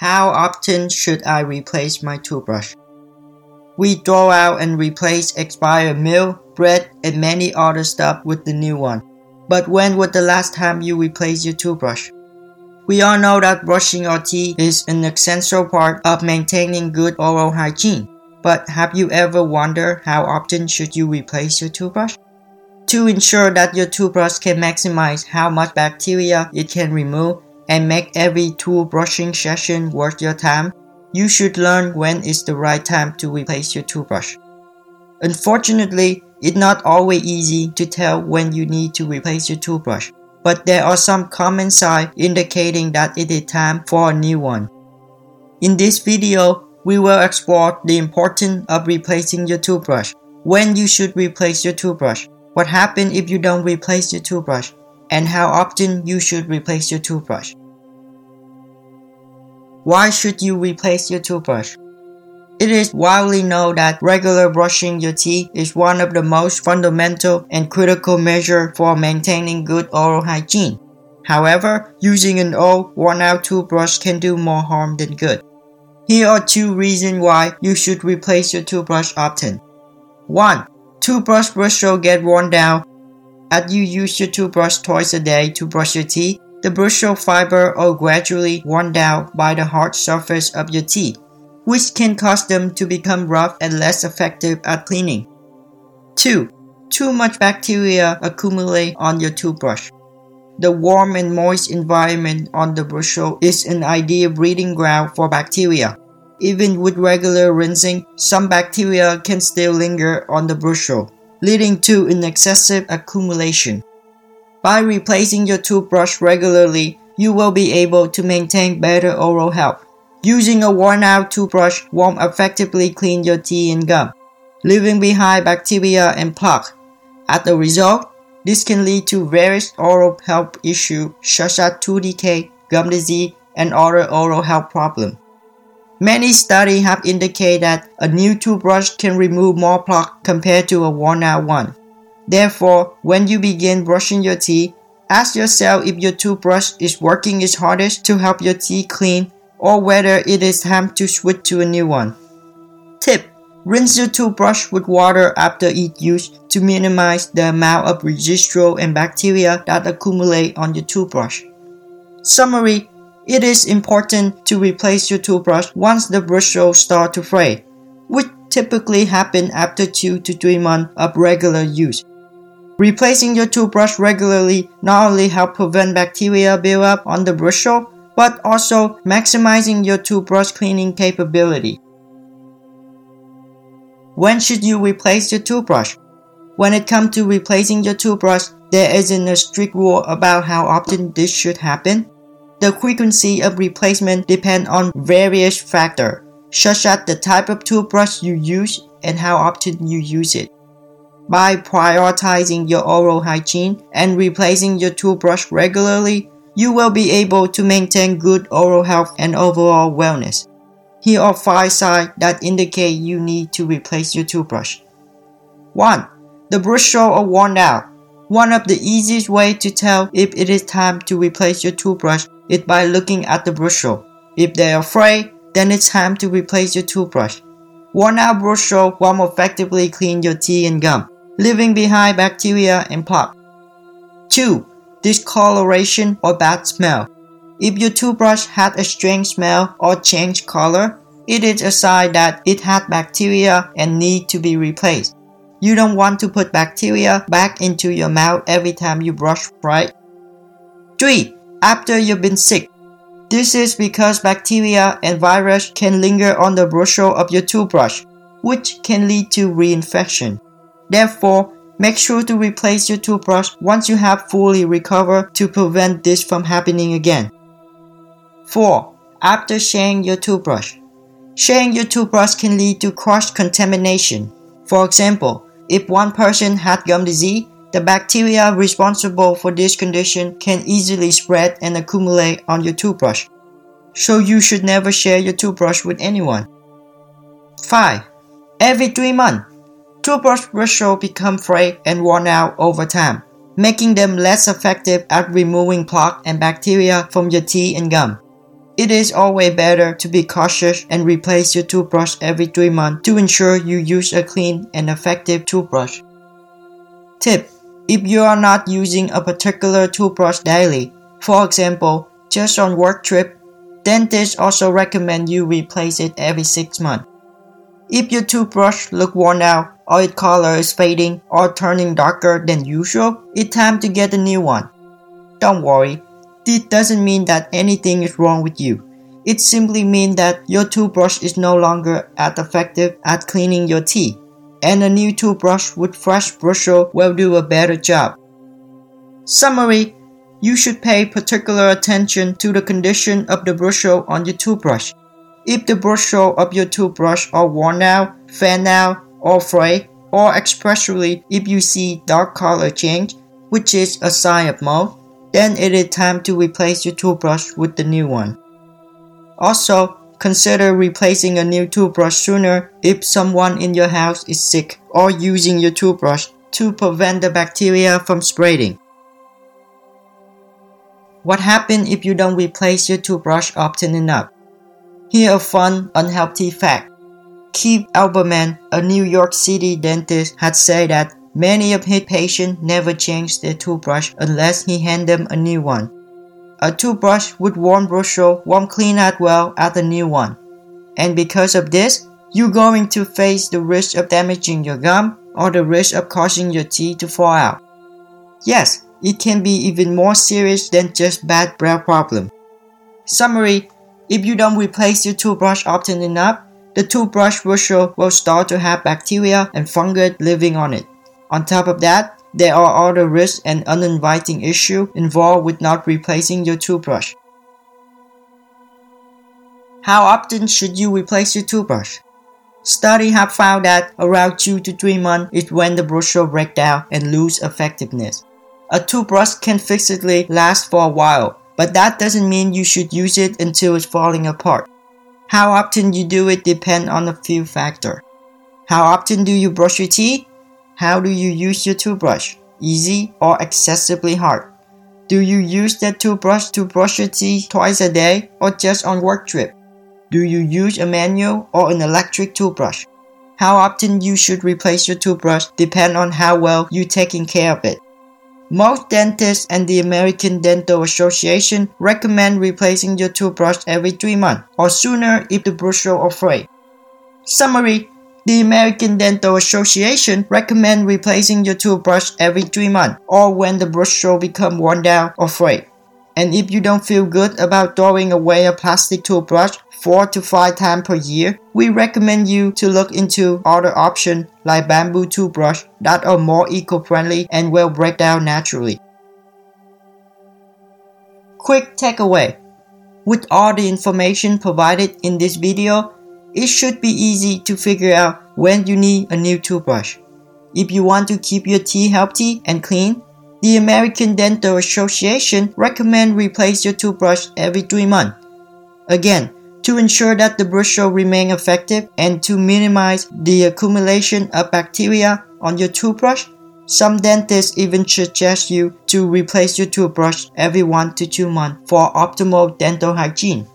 How often should I replace my toothbrush? We throw out and replace expired milk, bread, and many other stuff with the new one. But when was the last time you replaced your toothbrush? We all know that brushing our teeth is an essential part of maintaining good oral hygiene. But have you ever wondered how often should you replace your toothbrush? To ensure that your toothbrush can maximize how much bacteria it can remove and make every tooth brushing session worth your time, you should learn when is the right time to replace your toothbrush. Unfortunately, it's not always easy to tell when you need to replace your toothbrush, but there are some common signs indicating that it is time for a new one. In this video, we will explore the importance of replacing your toothbrush, when you should replace your toothbrush, what happens if you don't replace your toothbrush, and how often you should replace your toothbrush. Why should you replace your toothbrush? It is widely known that regular brushing your teeth is one of the most fundamental and critical measures for maintaining good oral hygiene. However, using an old, worn out toothbrush can do more harm than good. Here are two reasons why you should replace your toothbrush often. 1. Toothbrush bristle get worn down. As you use your toothbrush twice a day to brush your teeth, the bristle fiber are gradually worn down by the hard surface of your teeth, which can cause them to become rough and less effective at cleaning. 2. Too much bacteria accumulate on your toothbrush. The warm and moist environment on the bristle is an ideal breeding ground for bacteria. Even with regular rinsing, some bacteria can still linger on the bristle, leading to an excessive accumulation. By replacing your toothbrush regularly, you will be able to maintain better oral health. Using a worn out toothbrush won't effectively clean your teeth and gum, leaving behind bacteria and plaque. As a result, this can lead to various oral health issues such as tooth decay, gum disease, and other oral health problems. Many studies have indicated that a new toothbrush can remove more plaque compared to a worn out one. Therefore, when you begin brushing your teeth, ask yourself if your toothbrush is working its hardest to help your teeth clean or whether it is time to switch to a new one. Tip Rinse your toothbrush with water after each use to minimize the amount of residual and bacteria that accumulate on your toothbrush. Summary It is important to replace your toothbrush once the bristles start to fray, which typically happen after 2 to 3 months of regular use. Replacing your toothbrush regularly not only help prevent bacteria buildup on the bristle, but also maximizing your toothbrush cleaning capability. When should you replace your toothbrush? When it comes to replacing your toothbrush, there isn't a strict rule about how often this should happen. The frequency of replacement depends on various factors, such as the type of toothbrush you use and how often you use it. By prioritizing your oral hygiene and replacing your toothbrush regularly, you will be able to maintain good oral health and overall wellness. Here are 5 signs that indicate you need to replace your toothbrush. 1. The bristles are worn out. One of the easiest ways to tell if it is time to replace your toothbrush is by looking at the bristle. If they are frayed, then it's time to replace your toothbrush. Worn out bristles won't effectively clean your teeth and gum leaving behind bacteria and plaque. 2. Discoloration or bad smell. If your toothbrush had a strange smell or changed color, it is a sign that it had bacteria and need to be replaced. You don't want to put bacteria back into your mouth every time you brush, right? 3. After you've been sick. This is because bacteria and virus can linger on the bristle of your toothbrush, which can lead to reinfection. Therefore, make sure to replace your toothbrush once you have fully recovered to prevent this from happening again. 4. After sharing your toothbrush. Sharing your toothbrush can lead to cross contamination. For example, if one person had gum disease, the bacteria responsible for this condition can easily spread and accumulate on your toothbrush. So you should never share your toothbrush with anyone. 5. Every 3 months, Toothbrush bristles become frayed and worn out over time, making them less effective at removing plaque and bacteria from your teeth and gum. It is always better to be cautious and replace your toothbrush every 3 months to ensure you use a clean and effective toothbrush. Tip If you are not using a particular toothbrush daily, for example, just on work trip, dentists also recommend you replace it every 6 months. If your toothbrush look worn out or its color is fading or turning darker than usual, it's time to get a new one. Don't worry, this doesn't mean that anything is wrong with you. It simply means that your toothbrush is no longer as effective at cleaning your teeth, and a new toothbrush with fresh bristle will do a better job. Summary You should pay particular attention to the condition of the bristle on your toothbrush. If the bristle of your toothbrush are worn out, fan out, or frayed, or especially if you see dark color change, which is a sign of mold, then it is time to replace your toothbrush with the new one. Also, consider replacing a new toothbrush sooner if someone in your house is sick or using your toothbrush to prevent the bacteria from spreading. What happens if you don't replace your toothbrush often enough? Here a fun, unhealthy fact. Keith Arbeitman, a New York City dentist, had said that Many of his patients never change their toothbrush unless he hand them a new one. A toothbrush with worn bristle won't clean as well as a new one. And because of this, you're going to face the risk of damaging your gum or the risk of causing your teeth to fall out. Yes, it can be even more serious than just bad breath problem. Summary, if you don't replace your toothbrush often enough, the toothbrush bristle will start to have bacteria and fungus living on it. On top of that, there are other risks and uninviting issues involved with not replacing your toothbrush. How often should you replace your toothbrush? Studies have found that around 2 to 3 months is when the bristle break down and lose effectiveness. A toothbrush can fixedly last for a while, but that doesn't mean you should use it until it's falling apart. How often you do it depends on a few factors. How often do you brush your teeth? How do you use your toothbrush? Easy or excessively hard? Do you use that toothbrush to brush your teeth twice a day or just on work trip? Do you use a manual or an electric toothbrush? How often you should replace your toothbrush depend on how well you taking care of it. Most dentists and the American Dental Association recommend replacing your toothbrush every 3 months or sooner if the bristle are frayed. Summary the American Dental Association recommend replacing your toothbrush every 3 months or when the bristle become worn down or frayed. And if you don't feel good about throwing away a plastic toothbrush 4 to 5 times per year, we recommend you to look into other options like bamboo toothbrush that are more eco-friendly and will break down naturally. Quick takeaway. With all the information provided in this video, it should be easy to figure out when you need a new toothbrush. If you want to keep your teeth healthy and clean, the American Dental Association recommend replace your toothbrush every 3 months. Again, to ensure that the brush will remain effective and to minimize the accumulation of bacteria on your toothbrush, some dentists even suggest you to replace your toothbrush every 1 to 2 months for optimal dental hygiene.